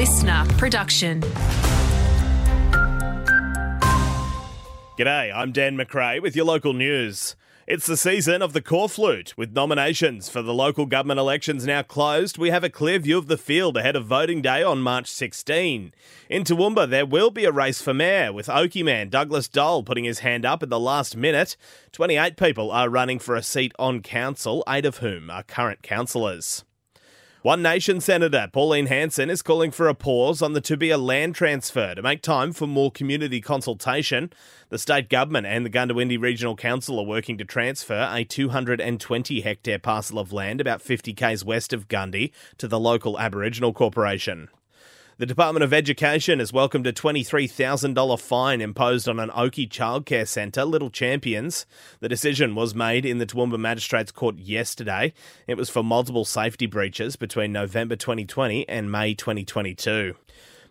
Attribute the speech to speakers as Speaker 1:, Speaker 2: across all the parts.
Speaker 1: listener production.
Speaker 2: G'day, I'm Dan McRae with your local news. It's the season of the corflute. With nominations for the local government elections now closed, we have a clear view of the field ahead of voting day on March 16. In Toowoomba, there will be a race for mayor, with Oakey man Douglas Dole putting his hand up at the last minute. 28 people are running for a seat on council, eight of whom are current councillors. One Nation Senator Pauline Hanson is calling for a pause on the Toobeah land transfer to make time for more community consultation. The state government and the Goondiwindi Regional Council are working to transfer a 220 hectare parcel of land about 50 k's west of Gundy to the local Aboriginal Corporation. The Department of Education has welcomed a $23,000 fine imposed on an Oakey childcare centre, Little Champions. The decision was made in the Toowoomba Magistrates Court yesterday. It was for multiple safety breaches between November 2020 and May 2022.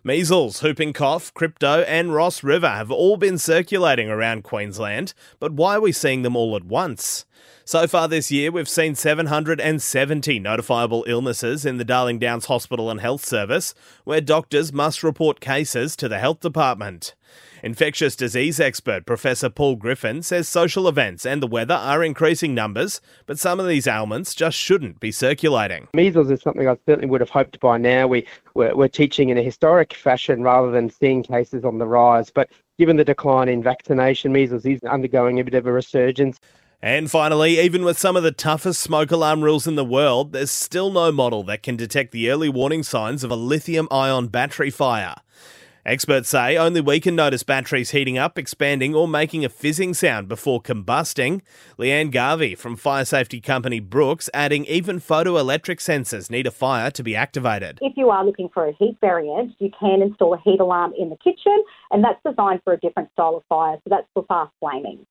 Speaker 2: Measles, whooping cough, crypto, and Ross River have all been circulating around Queensland, but why are we seeing them all at once? So far this year, we've seen 770 notifiable illnesses in the Darling Downs Hospital and Health Service, where doctors must report cases to the Health Department. Infectious disease expert Professor Paul Griffin says social events and the weather are increasing numbers, but some of these ailments just shouldn't be circulating.
Speaker 3: Measles is something I certainly would have hoped by now. We, we're, we're teaching in a historic fashion rather than seeing cases on the rise. But given the decline in vaccination, measles is undergoing a bit of a resurgence.
Speaker 2: And finally, even with some of the toughest smoke alarm rules in the world, there's still no model that can detect the early warning signs of a lithium ion battery fire. Experts say only we can notice batteries heating up, expanding, or making a fizzing sound before combusting. Leanne Garvey from fire safety company Brooks adding even photoelectric sensors need a fire to be activated.
Speaker 4: If you are looking for a heat variant, you can install a heat alarm in the kitchen, and that's designed for a different style of fire, so that's for fast flaming.